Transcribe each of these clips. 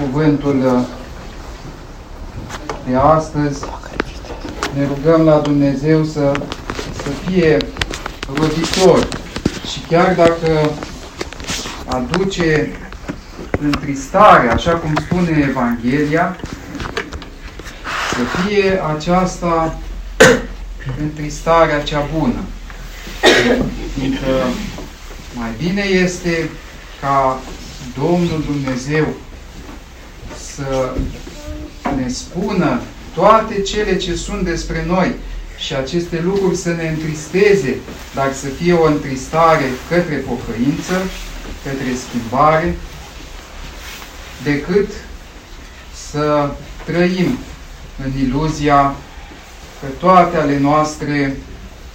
cuvântul de astăzi. Ne rugăm la Dumnezeu să, să fie roditor și chiar dacă aduce întristare, așa cum spune Evanghelia, să fie aceasta întristarea cea bună. Fiindcă mai bine este ca Domnul Dumnezeu să ne spună toate cele ce sunt despre noi și aceste lucruri să ne întristeze, dar să fie o întristare către pocăință, către schimbare, decât să trăim în iluzia că toate ale noastre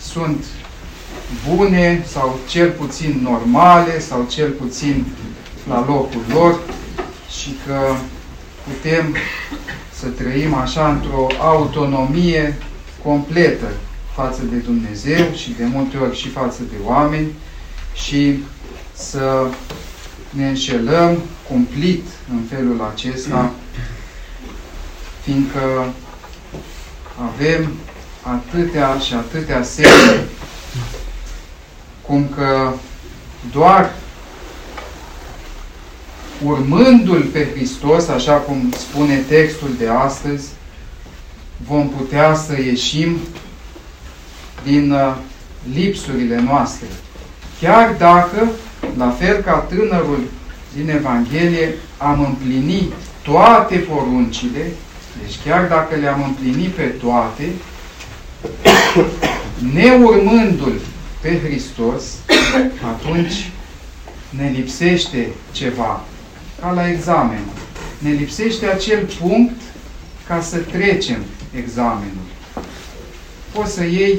sunt bune sau cel puțin normale sau cel puțin la locul lor și că putem să trăim așa într-o autonomie completă față de Dumnezeu și de multe ori și față de oameni și să ne înșelăm cumplit în felul acesta, fiindcă avem atâtea și atâtea semne cum că doar urmându-L pe Hristos, așa cum spune textul de astăzi, vom putea să ieșim din uh, lipsurile noastre. Chiar dacă, la fel ca tânărul din Evanghelie, am împlinit toate poruncile, deci chiar dacă le-am împlinit pe toate, neurmându-L pe Hristos, atunci ne lipsește ceva, ca la examen. Ne lipsește acel punct ca să trecem examenul. Poți să iei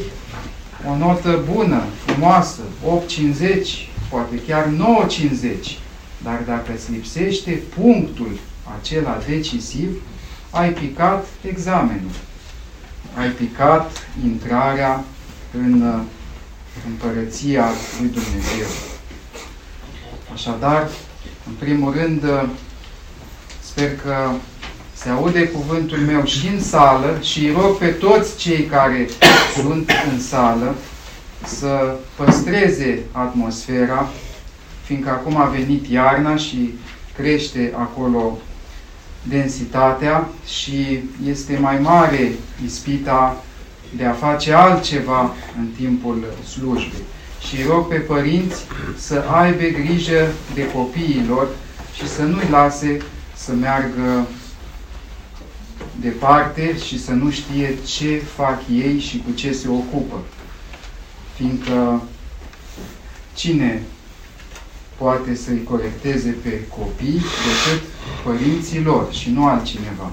o notă bună, frumoasă, 8,50, poate chiar 9,50, dar dacă îți lipsește punctul acela decisiv, ai picat examenul. Ai picat intrarea în uh, împărăția lui Dumnezeu. Așadar, în primul rând, uh, sper că se aude cuvântul meu și în sală și rog pe toți cei care sunt în sală să păstreze atmosfera, fiindcă acum a venit iarna și crește acolo densitatea și este mai mare ispita de a face altceva în timpul slujbei. Și rog pe părinți să aibă grijă de copiilor și să nu-i lase să meargă departe și să nu știe ce fac ei și cu ce se ocupă. Fiindcă cine poate să-i corecteze pe copii decât părinții lor și nu altcineva.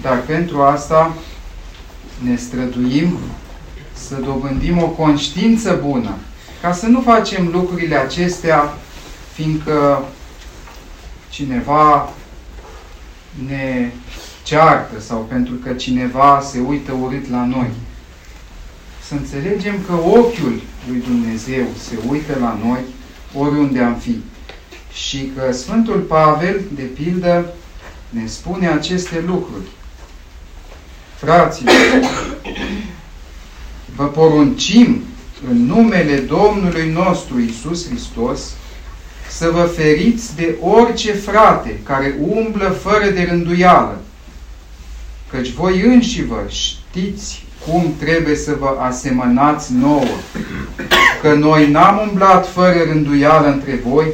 Dar pentru asta ne străduim să dobândim o conștiință bună, ca să nu facem lucrurile acestea, fiindcă cineva ne ceartă sau pentru că cineva se uită urât la noi. Să înțelegem că ochiul lui Dumnezeu se uită la noi oriunde am fi. Și că Sfântul Pavel, de pildă, ne spune aceste lucruri. Fraților, vă poruncim în numele Domnului nostru Isus Hristos să vă feriți de orice frate care umblă fără de rânduială, căci voi înși vă știți cum trebuie să vă asemănați nouă, că noi n-am umblat fără rânduială între voi,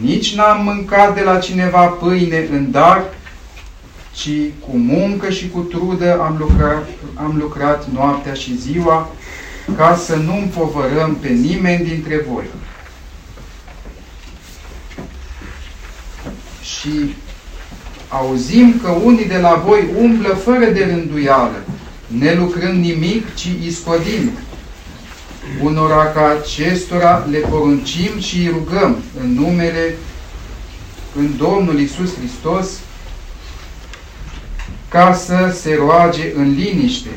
nici n-am mâncat de la cineva pâine în dar, ci cu muncă și cu trudă am lucrat, am lucrat noaptea și ziua, ca să nu împovărăm pe nimeni dintre voi. Și auzim că unii de la voi umblă fără de rânduială, ne lucrând nimic, ci iscodind. Unora ca acestora le poruncim și îi rugăm în numele în Domnul Isus Hristos ca să se roage în liniște.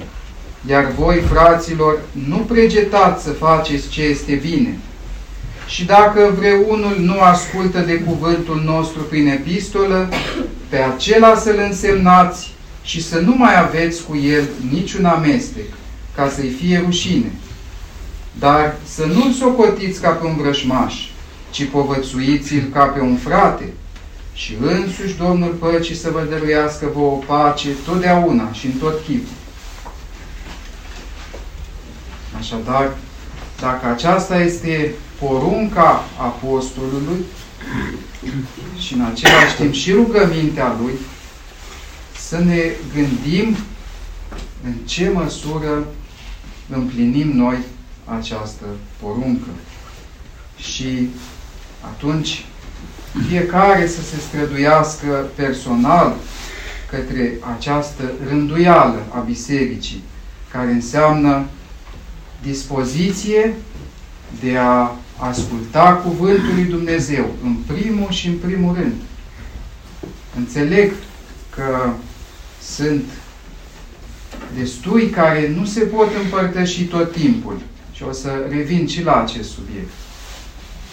Iar voi, fraților, nu pregetați să faceți ce este bine, și dacă vreunul nu ascultă de cuvântul nostru prin epistolă, pe acela să-l însemnați și să nu mai aveți cu el niciun amestec, ca să-i fie rușine. Dar să nu-l socotiți ca pe un vrășmaș, ci povățuiți-l ca pe un frate. Și însuși Domnul Păcii să vă dăruiască vă o pace totdeauna și în tot chipul. Așadar, dacă aceasta este porunca apostolului și în același timp și rugămintea lui, să ne gândim în ce măsură împlinim noi această poruncă. Și atunci fiecare să se străduiască personal către această rânduială a bisericii, care înseamnă dispoziție de a asculta Cuvântul lui Dumnezeu, în primul și în primul rând. Înțeleg că sunt destui care nu se pot împărtăși tot timpul. Și o să revin și la acest subiect.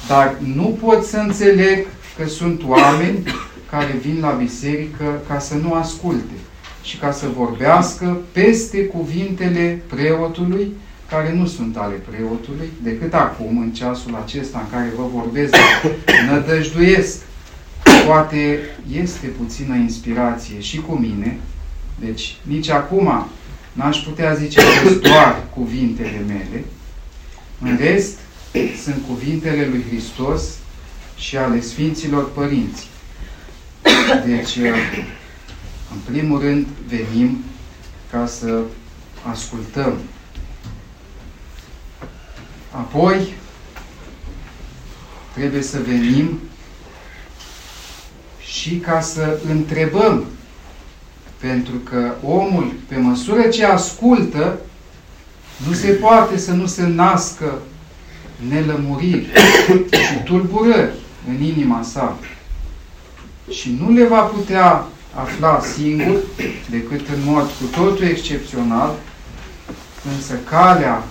Dar nu pot să înțeleg că sunt oameni care vin la biserică ca să nu asculte și ca să vorbească peste cuvintele preotului care nu sunt ale preotului, decât acum, în ceasul acesta în care vă vorbesc, nădăjduiesc. Poate este puțină inspirație și cu mine, deci nici acum n-aș putea zice că sunt doar cuvintele mele. În rest, sunt cuvintele lui Hristos și ale Sfinților Părinți. Deci, în primul rând, venim ca să ascultăm Apoi, trebuie să venim și ca să întrebăm. Pentru că omul, pe măsură ce ascultă, nu se poate să nu se nască nelămuriri și tulburări în inima sa. Și nu le va putea afla singur, decât în mod cu totul excepțional, însă calea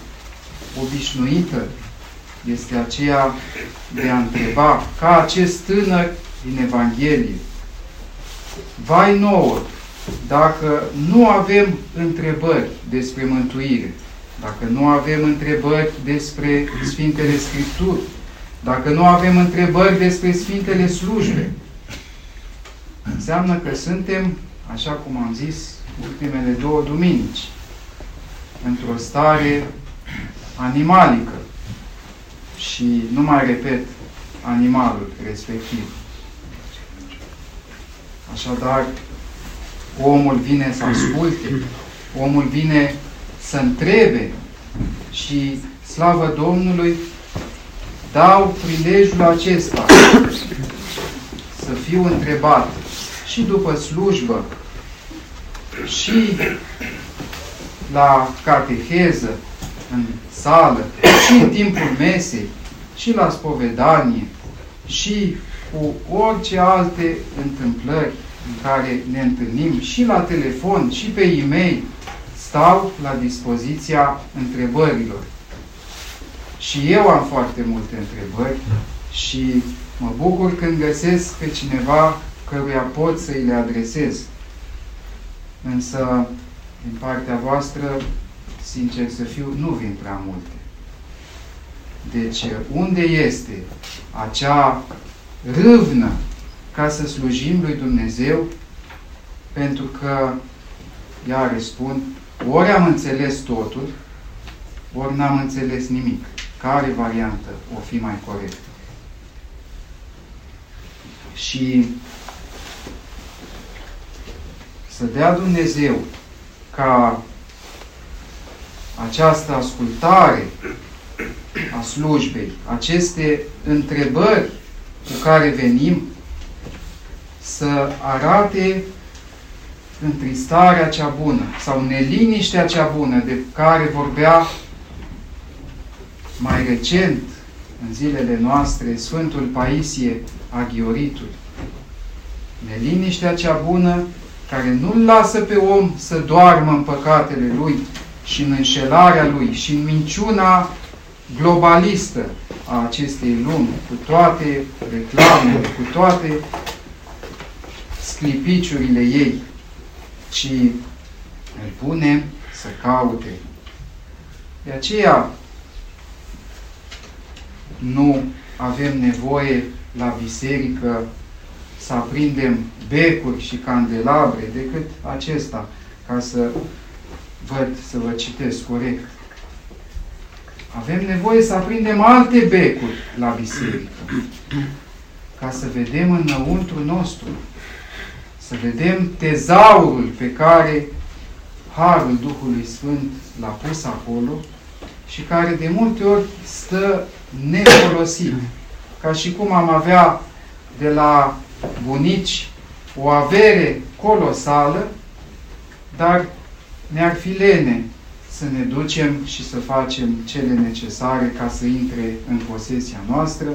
obișnuită este aceea de a întreba, ca acest tânăr din Evanghelie, vai nouă, dacă nu avem întrebări despre mântuire, dacă nu avem întrebări despre Sfintele Scripturi, dacă nu avem întrebări despre Sfintele Slujbe, înseamnă că suntem, așa cum am zis, ultimele două duminici, într-o stare animalică și nu mai repet animalul respectiv. Așadar, omul vine să asculte, omul vine să întrebe și, slavă Domnului, dau prilejul acesta să fiu întrebat și după slujbă, și la cateheză, în sală, și în timpul mesei, și la spovedanie, și cu orice alte întâmplări în care ne întâlnim, și la telefon, și pe e-mail, stau la dispoziția întrebărilor. Și eu am foarte multe întrebări și mă bucur când găsesc pe cineva căruia pot să îi le adresez. Însă, din partea voastră, sincer să fiu, nu vin prea multe. Deci, unde este acea râvnă ca să slujim lui Dumnezeu? Pentru că, iar spun, ori am înțeles totul, ori n-am înțeles nimic. Care variantă o fi mai corectă? Și să dea Dumnezeu ca această ascultare a slujbei, aceste întrebări cu care venim, să arate întristarea cea bună sau neliniștea cea bună de care vorbea mai recent, în zilele noastre, Sfântul Paisie Aghioritul. Neliniștea cea bună care nu-l lasă pe om să doarmă în păcatele lui, și în înșelarea lui și în minciuna globalistă a acestei lumi, cu toate reclamele, cu toate sclipiciurile ei, ci îl punem să caute. De aceea nu avem nevoie la biserică să aprindem becuri și candelabre decât acesta, ca să văd, să vă citesc corect. Avem nevoie să aprindem alte becuri la biserică, ca să vedem înăuntru nostru, să vedem tezaurul pe care Harul Duhului Sfânt l-a pus acolo și care de multe ori stă nefolosit. Ca și cum am avea de la bunici o avere colosală, dar ne-ar fi lene să ne ducem și să facem cele necesare ca să intre în posesia noastră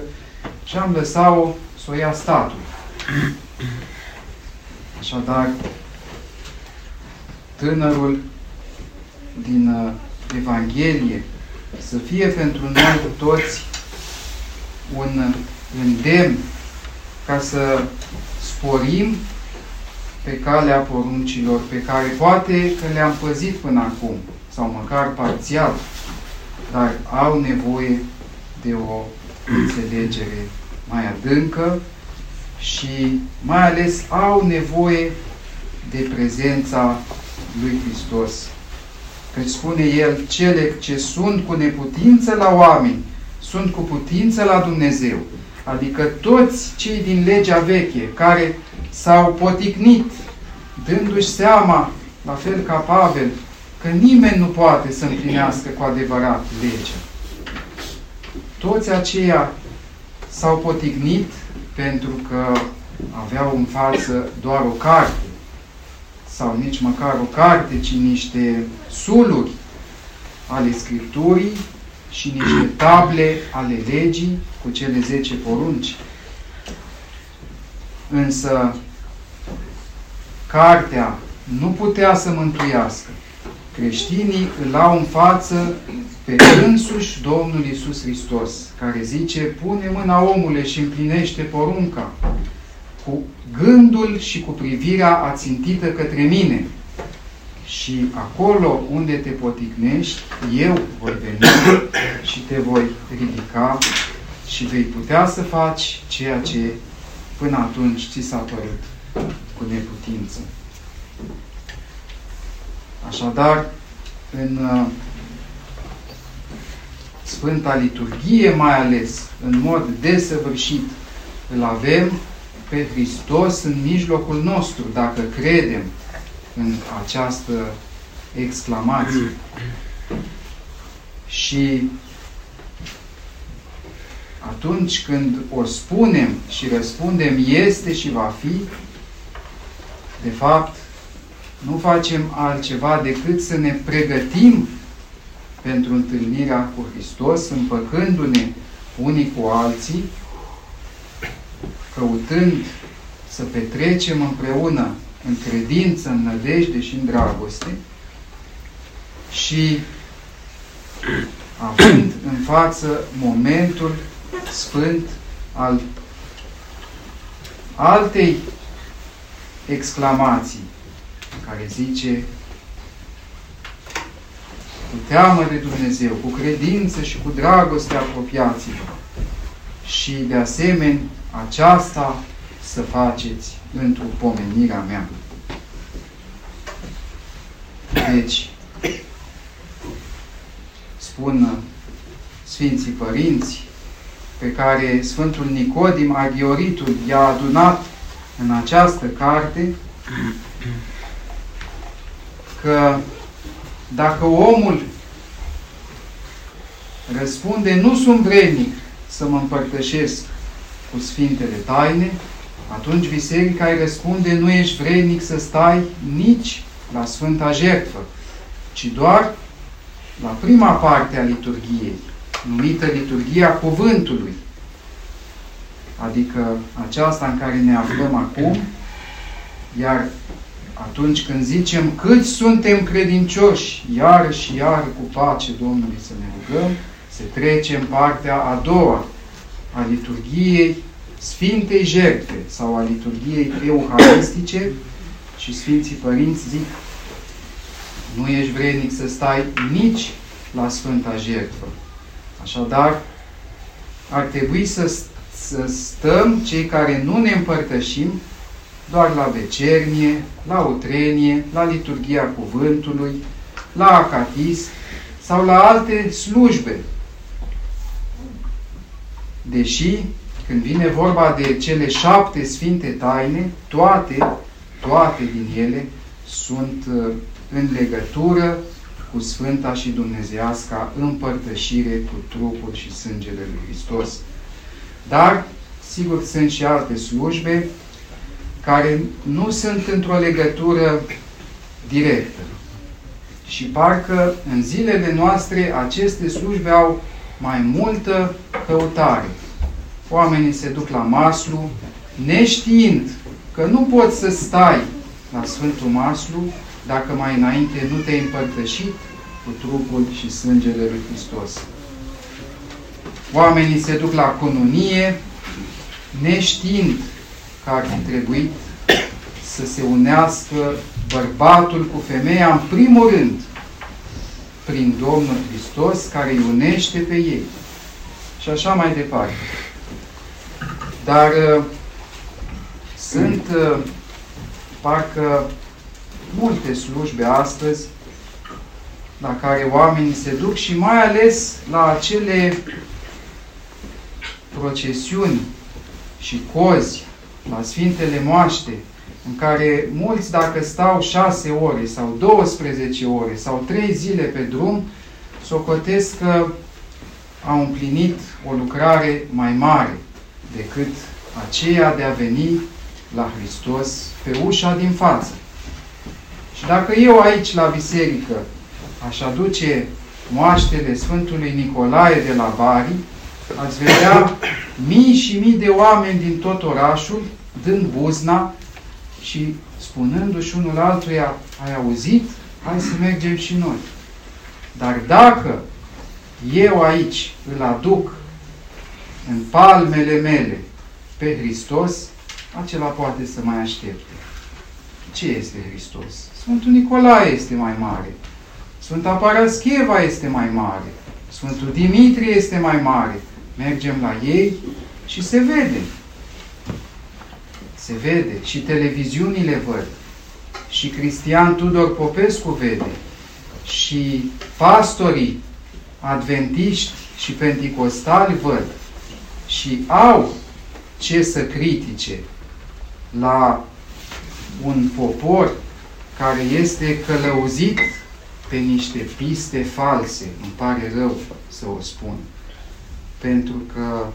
și am lăsat-o să o ia statul. Așadar, tânărul din uh, Evanghelie să fie pentru noi toți un îndemn ca să sporim pe calea poruncilor pe care poate că le-am păzit până acum, sau măcar parțial, dar au nevoie de o înțelegere mai adâncă și mai ales au nevoie de prezența lui Hristos. Căci spune El, cele ce sunt cu neputință la oameni, sunt cu putință la Dumnezeu. Adică toți cei din legea veche care s-au poticnit, dându-și seama, la fel ca Pavel, că nimeni nu poate să împlinească cu adevărat legea. Toți aceia s-au poticnit pentru că aveau în față doar o carte, sau nici măcar o carte, ci niște suluri ale Scripturii și niște table ale legii cu cele zece porunci. Însă, cartea nu putea să mântuiască. Creștinii îl au în față pe însuși Domnul Isus Hristos, care zice, pune mâna omule și împlinește porunca, cu gândul și cu privirea ațintită către mine. Și acolo unde te poticnești, eu voi veni și te voi ridica și vei putea să faci ceea ce până atunci ți s-a părut cu neputință. Așadar, în uh, Sfânta Liturghie, mai ales, în mod desăvârșit, îl avem pe Hristos în mijlocul nostru, dacă credem în această exclamație. Și atunci când o spunem și răspundem este și va fi, de fapt, nu facem altceva decât să ne pregătim pentru întâlnirea cu Hristos, împăcându-ne unii cu alții, căutând să petrecem împreună în credință, în nădejde și în dragoste și având în față momentul sfânt al altei exclamații care zice cu teamă de Dumnezeu, cu credință și cu dragoste apropiaților. Și de asemenea aceasta să faceți într-o pomenirea mea. Deci, spun Sfinții Părinți, pe care Sfântul Nicodim Aghioritul i-a adunat în această carte, că dacă omul răspunde, nu sunt vrednic să mă împărtășesc cu Sfintele Taine, atunci biserica îi răspunde, nu ești vrednic să stai nici la Sfânta Jertfă, ci doar la prima parte a liturgiei, numită liturgia cuvântului, adică aceasta în care ne aflăm acum, iar atunci când zicem cât suntem credincioși, iar și iar cu pace Domnului să ne rugăm, se trece în partea a doua a liturgiei Sfintei Jertfe sau a liturgiei euharistice și Sfinții Părinți zic nu ești vrednic să stai nici la Sfânta Jertfă. Așadar, ar trebui să, să stăm cei care nu ne împărtășim doar la vecernie, la utrenie, la liturgia cuvântului, la acatist sau la alte slujbe. Deși, când vine vorba de cele șapte sfinte taine, toate, toate din ele sunt uh, în legătură cu Sfânta și Dumnezeasca împărtășire cu trupul și sângele lui Hristos. Dar, sigur, sunt și alte slujbe care nu sunt într-o legătură directă. Și parcă în zilele noastre aceste slujbe au mai multă căutare. Oamenii se duc la maslu, neștiind că nu poți să stai la Sfântul Maslu dacă mai înainte nu te-ai împărtășit cu trupul și sângele lui Hristos. Oamenii se duc la cununie neștiind că ar fi trebuit să se unească bărbatul cu femeia în primul rând prin Domnul Hristos care îi unește pe ei. Și așa mai departe. Dar uh, sunt uh, parcă multe slujbe astăzi la care oamenii se duc și mai ales la acele procesiuni și cozi, la Sfintele Moaște, în care mulți dacă stau 6 ore sau 12 ore sau 3 zile pe drum, socotesc că au împlinit o lucrare mai mare decât aceea de a veni la Hristos pe ușa din față. Și dacă eu aici la biserică aș aduce moaștele Sfântului Nicolae de la Bari, ați vedea mii și mii de oameni din tot orașul dând buzna și spunându-și unul altuia, ai auzit? Hai să mergem și noi. Dar dacă eu aici îl aduc în palmele mele pe Hristos, acela poate să mai aștepte. Ce este Hristos? Sfântul Nicolae este mai mare. Sfânta Parascheva este mai mare. Sfântul Dimitrie este mai mare. Mergem la ei și se vede. Se vede. Și televiziunile văd. Și Cristian Tudor Popescu vede. Și pastorii adventiști și penticostali văd. Și au ce să critique la un popor care este călăuzit pe niște piste false, îmi pare rău să o spun, pentru că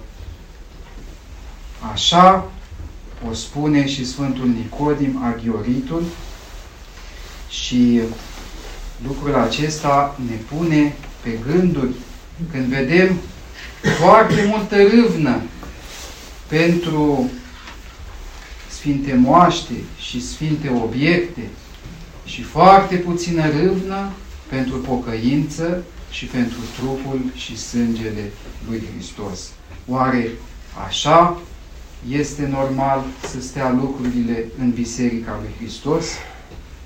așa o spune și Sfântul Nicodim Aghioritul și lucrul acesta ne pune pe gânduri. Când vedem foarte multă râvnă pentru sfinte moaște și sfinte obiecte și foarte puțină râvnă pentru pocăință și pentru trupul și sângele lui Hristos. Oare așa este normal să stea lucrurile în Biserica lui Hristos?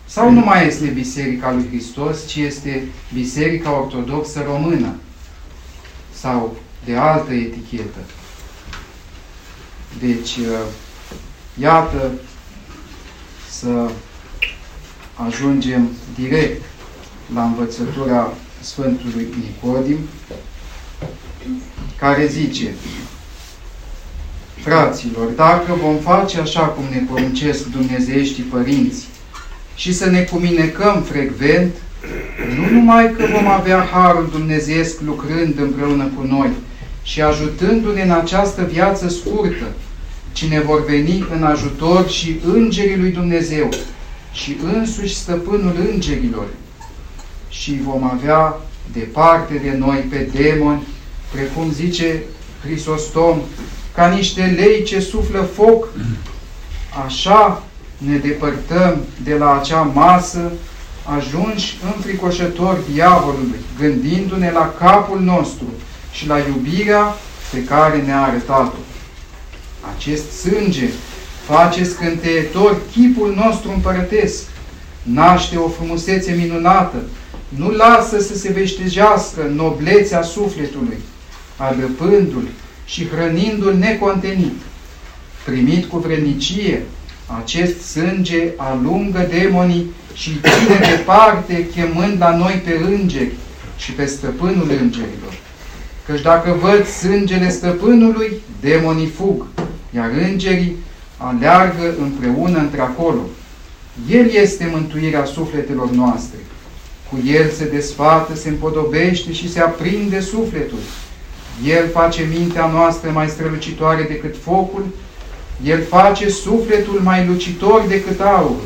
Sau nu mai este Biserica lui Hristos, ci este Biserica Ortodoxă Română? Sau de altă etichetă? Deci, uh, iată să ajungem direct la învățătura Sfântului Nicodim, care zice, Fraților, dacă vom face așa cum ne poruncesc dumnezeieștii părinți și să ne cuminecăm frecvent, nu numai că vom avea Harul Dumnezeiesc lucrând împreună cu noi și ajutându-ne în această viață scurtă, ci ne vor veni în ajutor și Îngerii lui Dumnezeu și însuși Stăpânul Îngerilor. Și vom avea departe de noi pe demoni, precum zice Hristostom, ca niște lei ce suflă foc, așa ne depărtăm de la acea masă, ajunși înfricoșători diavolului, gândindu-ne la capul nostru și la iubirea pe care ne-a arătat-o. Acest sânge face scânteitor chipul nostru împărătesc, naște o frumusețe minunată, nu lasă să se veștejească noblețea sufletului, adăpându-l și hrănindu-l necontenit. Primit cu vrenicie, acest sânge alungă demonii și îi ține departe, chemând la noi pe îngeri și pe stăpânul îngerilor. Căci dacă văd sângele stăpânului, demonii fug, iar îngerii aleargă împreună într-acolo. El este mântuirea sufletelor noastre. Cu El se desfată, se împodobește și se aprinde sufletul. El face mintea noastră mai strălucitoare decât focul, El face sufletul mai lucitor decât aurul.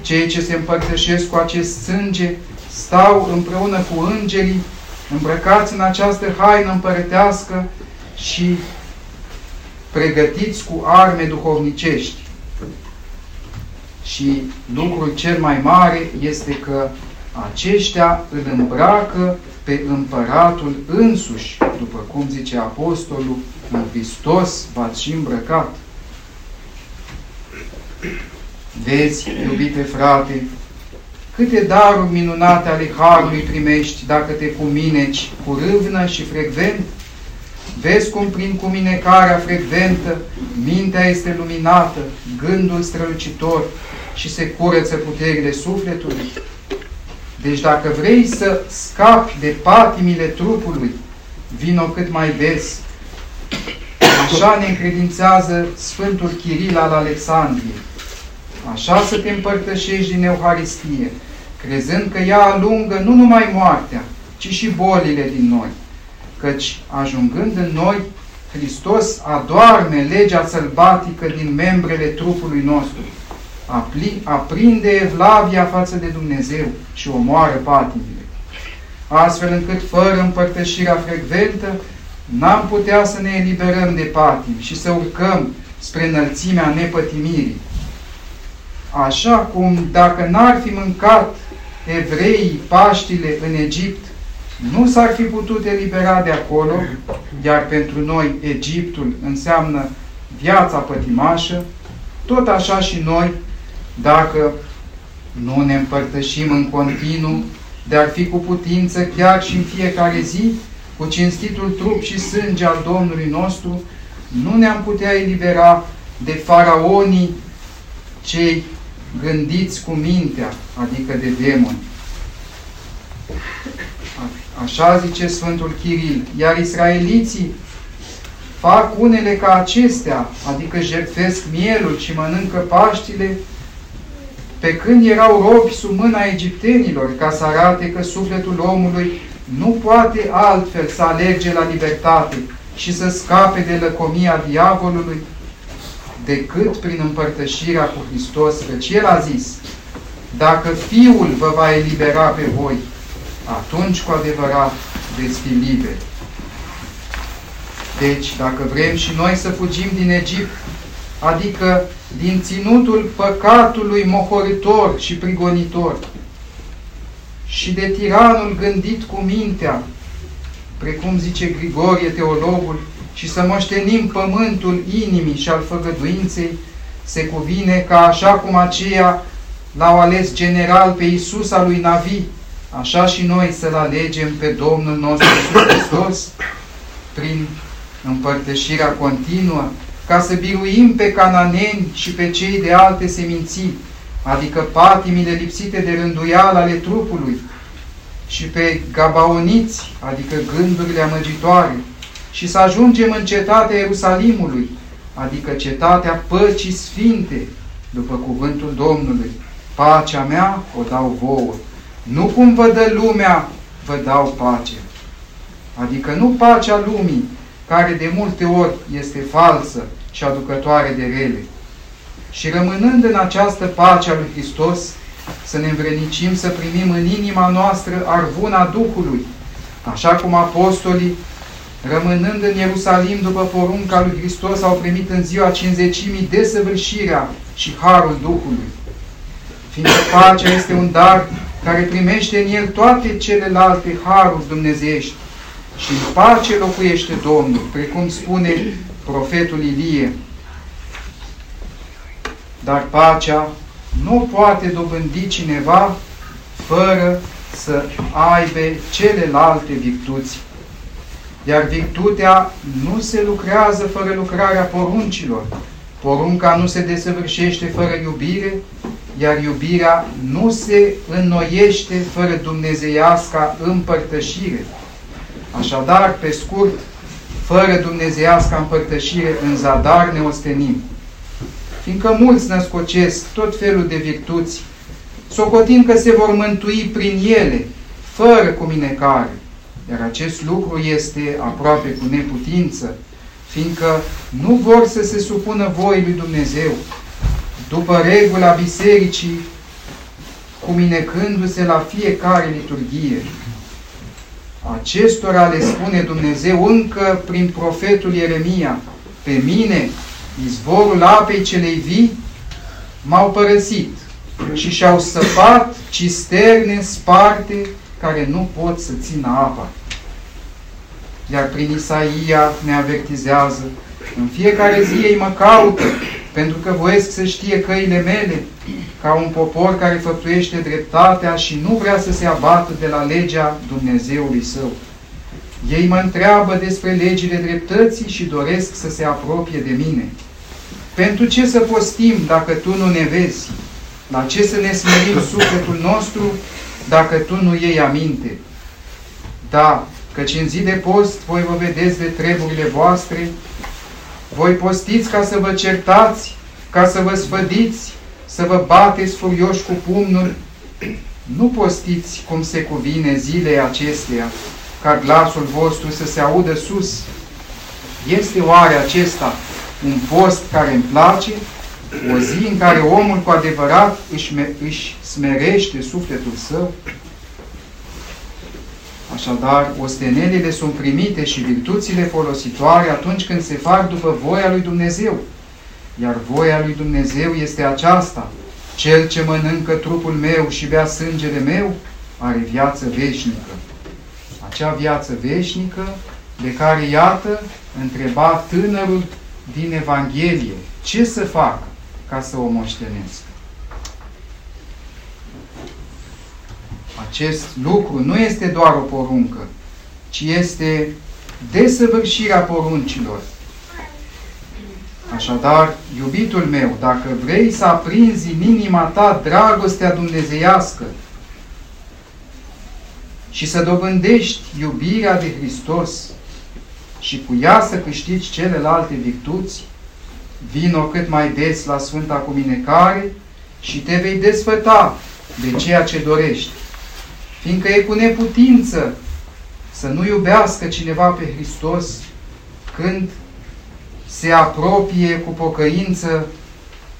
Cei ce se împărtășesc cu acest sânge stau împreună cu îngerii, îmbrăcați în această haină împărătească și pregătiți cu arme duhovnicești. Și lucrul cel mai mare este că aceștia îl îmbracă pe împăratul însuși, după cum zice apostolul, în Hristos v-ați și îmbrăcat. Vezi, iubite frate, câte daruri minunate ale Harului primești dacă te cumineci cu râvnă și frecvent? Vezi cum prin cuminecarea frecventă mintea este luminată, gândul strălucitor și se curăță puterile sufletului? Deci dacă vrei să scapi de patimile trupului, vino cât mai des. Așa ne încredințează Sfântul Chiril al Alexandriei. Așa să te împărtășești din Euharistie, crezând că ea alungă nu numai moartea, ci și bolile din noi. Căci, ajungând în noi, Hristos adoarme legea sălbatică din membrele trupului nostru aprinde evlavia față de Dumnezeu și omoară patimile. Astfel încât, fără împărtășirea frecventă, n-am putea să ne eliberăm de patim și să urcăm spre înălțimea nepătimirii. Așa cum dacă n-ar fi mâncat evreii Paștile în Egipt, nu s-ar fi putut elibera de acolo, iar pentru noi Egiptul înseamnă viața pătimașă, tot așa și noi dacă nu ne împărtășim în continuu, de ar fi cu putință chiar și în fiecare zi, cu cinstitul trup și sânge al Domnului nostru, nu ne-am putea elibera de faraonii cei gândiți cu mintea, adică de demoni. Așa zice Sfântul Chiril. Iar israeliții fac unele ca acestea, adică jertfesc mielul și mănâncă paștile, pe când erau robi sub mâna egiptenilor, ca să arate că sufletul omului nu poate altfel să alerge la libertate și să scape de lăcomia diavolului, decât prin împărtășirea cu Hristos, căci El a zis, dacă Fiul vă va elibera pe voi, atunci cu adevărat veți fi liberi. Deci, dacă vrem și noi să fugim din Egipt, adică din ținutul păcatului mohoritor și prigonitor și de tiranul gândit cu mintea, precum zice Grigorie teologul, și să moștenim pământul inimii și al făgăduinței, se cuvine ca așa cum aceia l-au ales general pe Iisus al lui Navi, așa și noi să-L alegem pe Domnul nostru Iisus Hristos prin împărtășirea continuă ca să biruim pe cananeni și pe cei de alte seminții, adică patimile lipsite de rânduială ale trupului, și pe gabaoniți, adică gândurile amăgitoare, și să ajungem în cetatea Ierusalimului, adică cetatea păcii sfinte, după cuvântul Domnului. Pacea mea o dau vouă. Nu cum vă dă lumea, vă dau pace. Adică nu pacea lumii, care de multe ori este falsă și aducătoare de rele. Și rămânând în această pace a lui Hristos, să ne învrenicim să primim în inima noastră arvuna Duhului, așa cum apostolii, rămânând în Ierusalim după porunca lui Hristos, au primit în ziua cinzecimii desăvârșirea și harul Duhului. Fiindcă pacea este un dar care primește în el toate celelalte haruri dumnezeiești și în pace locuiește Domnul, precum spune profetul Ilie. Dar pacea nu poate dobândi cineva fără să aibă celelalte virtuți. Iar virtutea nu se lucrează fără lucrarea poruncilor. Porunca nu se desăvârșește fără iubire, iar iubirea nu se înnoiește fără dumnezeiasca împărtășire. Așadar, pe scurt, fără dumnezeiasca împărtășire în zadar ne ostenim. Fiindcă mulți născocesc tot felul de virtuți, socotim că se vor mântui prin ele, fără cuminecare. Iar acest lucru este aproape cu neputință, fiindcă nu vor să se supună voii lui Dumnezeu, după regula bisericii, cuminecându-se la fiecare liturghie. Acestora le spune Dumnezeu încă prin profetul Ieremia, pe mine, izvorul apei celei vii, m-au părăsit și și-au săpat cisterne sparte care nu pot să țină apa. Iar prin Isaia ne avertizează, în fiecare zi ei mă caută, pentru că voiesc să știe căile mele, ca un popor care făptuiește dreptatea și nu vrea să se abată de la legea Dumnezeului său. Ei mă întreabă despre legile dreptății și doresc să se apropie de mine. Pentru ce să postim dacă Tu nu ne vezi? La ce să ne smerim sufletul nostru dacă Tu nu iei aminte? Da, căci în zi de post voi vă vedeți de treburile voastre, voi postiți ca să vă certați, ca să vă sfădiți, să vă bateți furioși cu pumnul. Nu postiți cum se cuvine zilei acesteia, ca glasul vostru să se audă sus. Este oare acesta un post care îmi place? O zi în care omul cu adevărat își, își smerește sufletul său? Așadar, ostenelile sunt primite și virtuțile folositoare atunci când se fac după voia lui Dumnezeu. Iar voia lui Dumnezeu este aceasta. Cel ce mănâncă trupul meu și bea sângele meu are viață veșnică. Acea viață veșnică de care, iată, întreba tânărul din Evanghelie, ce să fac ca să o moștenesc? Acest lucru nu este doar o poruncă, ci este desăvârșirea poruncilor. Așadar, iubitul meu, dacă vrei să aprinzi în inima ta dragostea dumnezeiască și să dobândești iubirea de Hristos și cu ea să câștigi celelalte virtuți, vino cât mai des la Sfânta Cuminecare și te vei desfăta de ceea ce dorești fiindcă e cu neputință să nu iubească cineva pe Hristos când se apropie cu pocăință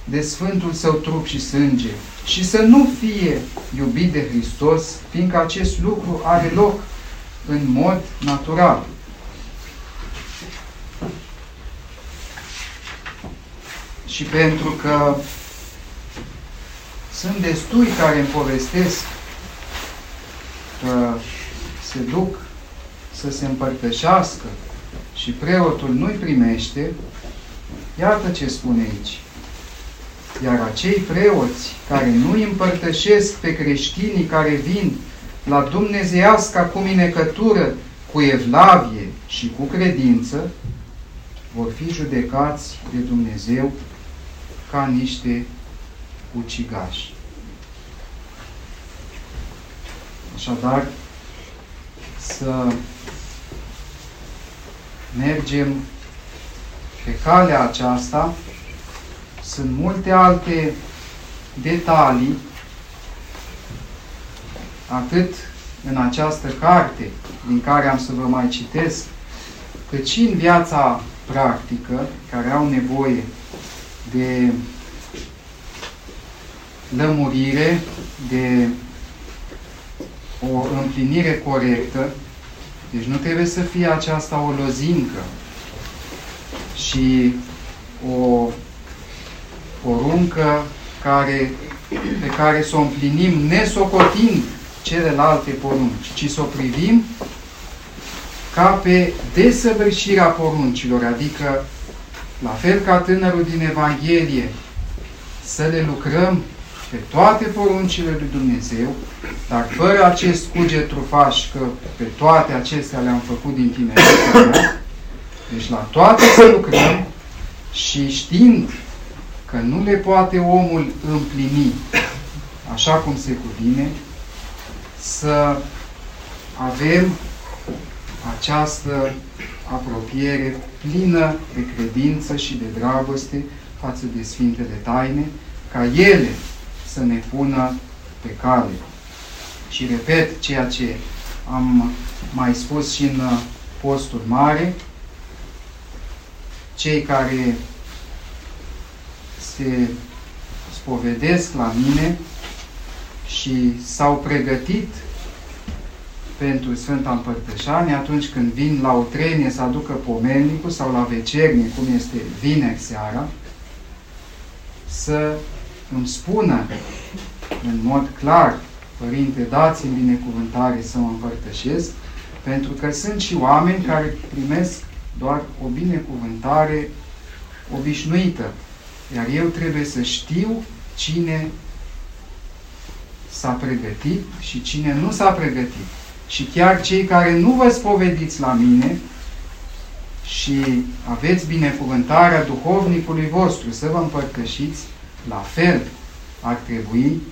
de Sfântul Său trup și sânge și să nu fie iubit de Hristos, fiindcă acest lucru are loc în mod natural. Și pentru că sunt destui care îmi povestesc că se duc să se împărtășească și preotul nu-i primește, iată ce spune aici. Iar acei preoți care nu îi împărtășesc pe creștinii care vin la dumnezeiasca cuminecătură cu evlavie și cu credință, vor fi judecați de Dumnezeu ca niște ucigași. Așadar, să mergem pe calea aceasta. Sunt multe alte detalii, atât în această carte, din care am să vă mai citesc, cât și în viața practică, care au nevoie de lămurire, de o împlinire corectă, deci nu trebuie să fie aceasta o lozincă și o poruncă care, pe care să o împlinim nesocotind celelalte porunci, ci să o privim ca pe desăvârșirea poruncilor, adică la fel ca tânărul din Evanghelie, să le lucrăm pe toate poruncile lui Dumnezeu, dar fără acest cuget trufaș, că pe toate acestea le-am făcut din tinerețea mea, deci la toate să lucrăm și știind că nu le poate omul împlini așa cum se cuvine, să avem această apropiere plină de credință și de dragoste față de Sfintele Taine, ca ele să ne pună pe cale. Și repet ceea ce am mai spus și în postul mare, cei care se spovedesc la mine și s-au pregătit pentru Sfânta Împărtășanie atunci când vin la o trenie să aducă pomelnicul sau la vecernie, cum este vineri seara, să îmi spună în mod clar, Părinte, dați-mi binecuvântare să mă împărtășesc, pentru că sunt și oameni care primesc doar o binecuvântare obișnuită. Iar eu trebuie să știu cine s-a pregătit și cine nu s-a pregătit. Și chiar cei care nu vă spovediți la mine și aveți binecuvântarea duhovnicului vostru să vă împărtășiți, la fel ar trebui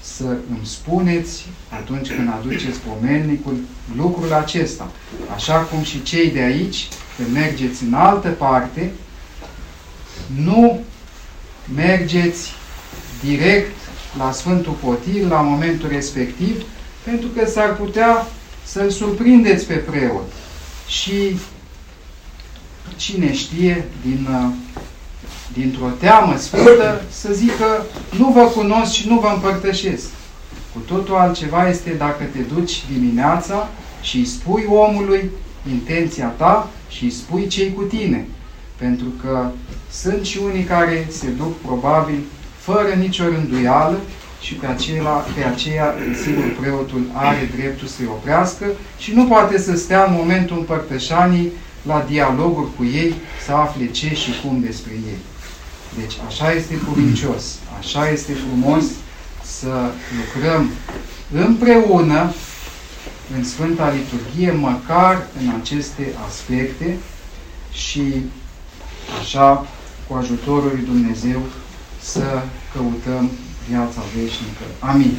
să îmi spuneți atunci când aduceți pomelnicul lucrul acesta. Așa cum și cei de aici, când mergeți în altă parte, nu mergeți direct la Sfântul Potir la momentul respectiv, pentru că s-ar putea să-l surprindeți pe preot. Și cine știe din, dintr-o teamă sfântă să zică nu vă cunosc și nu vă împărtășesc. Cu totul altceva este dacă te duci dimineața și îi spui omului intenția ta și îi spui cei cu tine. Pentru că sunt și unii care se duc probabil fără nicio rânduială și pe, acela, pe aceea, sigur, preotul are dreptul să-i oprească și nu poate să stea în momentul împărtășanii la dialoguri cu ei, să afle ce și cum despre ei. Deci așa este cuvincios, așa este frumos să lucrăm împreună în Sfânta Liturghie, măcar în aceste aspecte și așa, cu ajutorul lui Dumnezeu, să căutăm viața veșnică. Amin.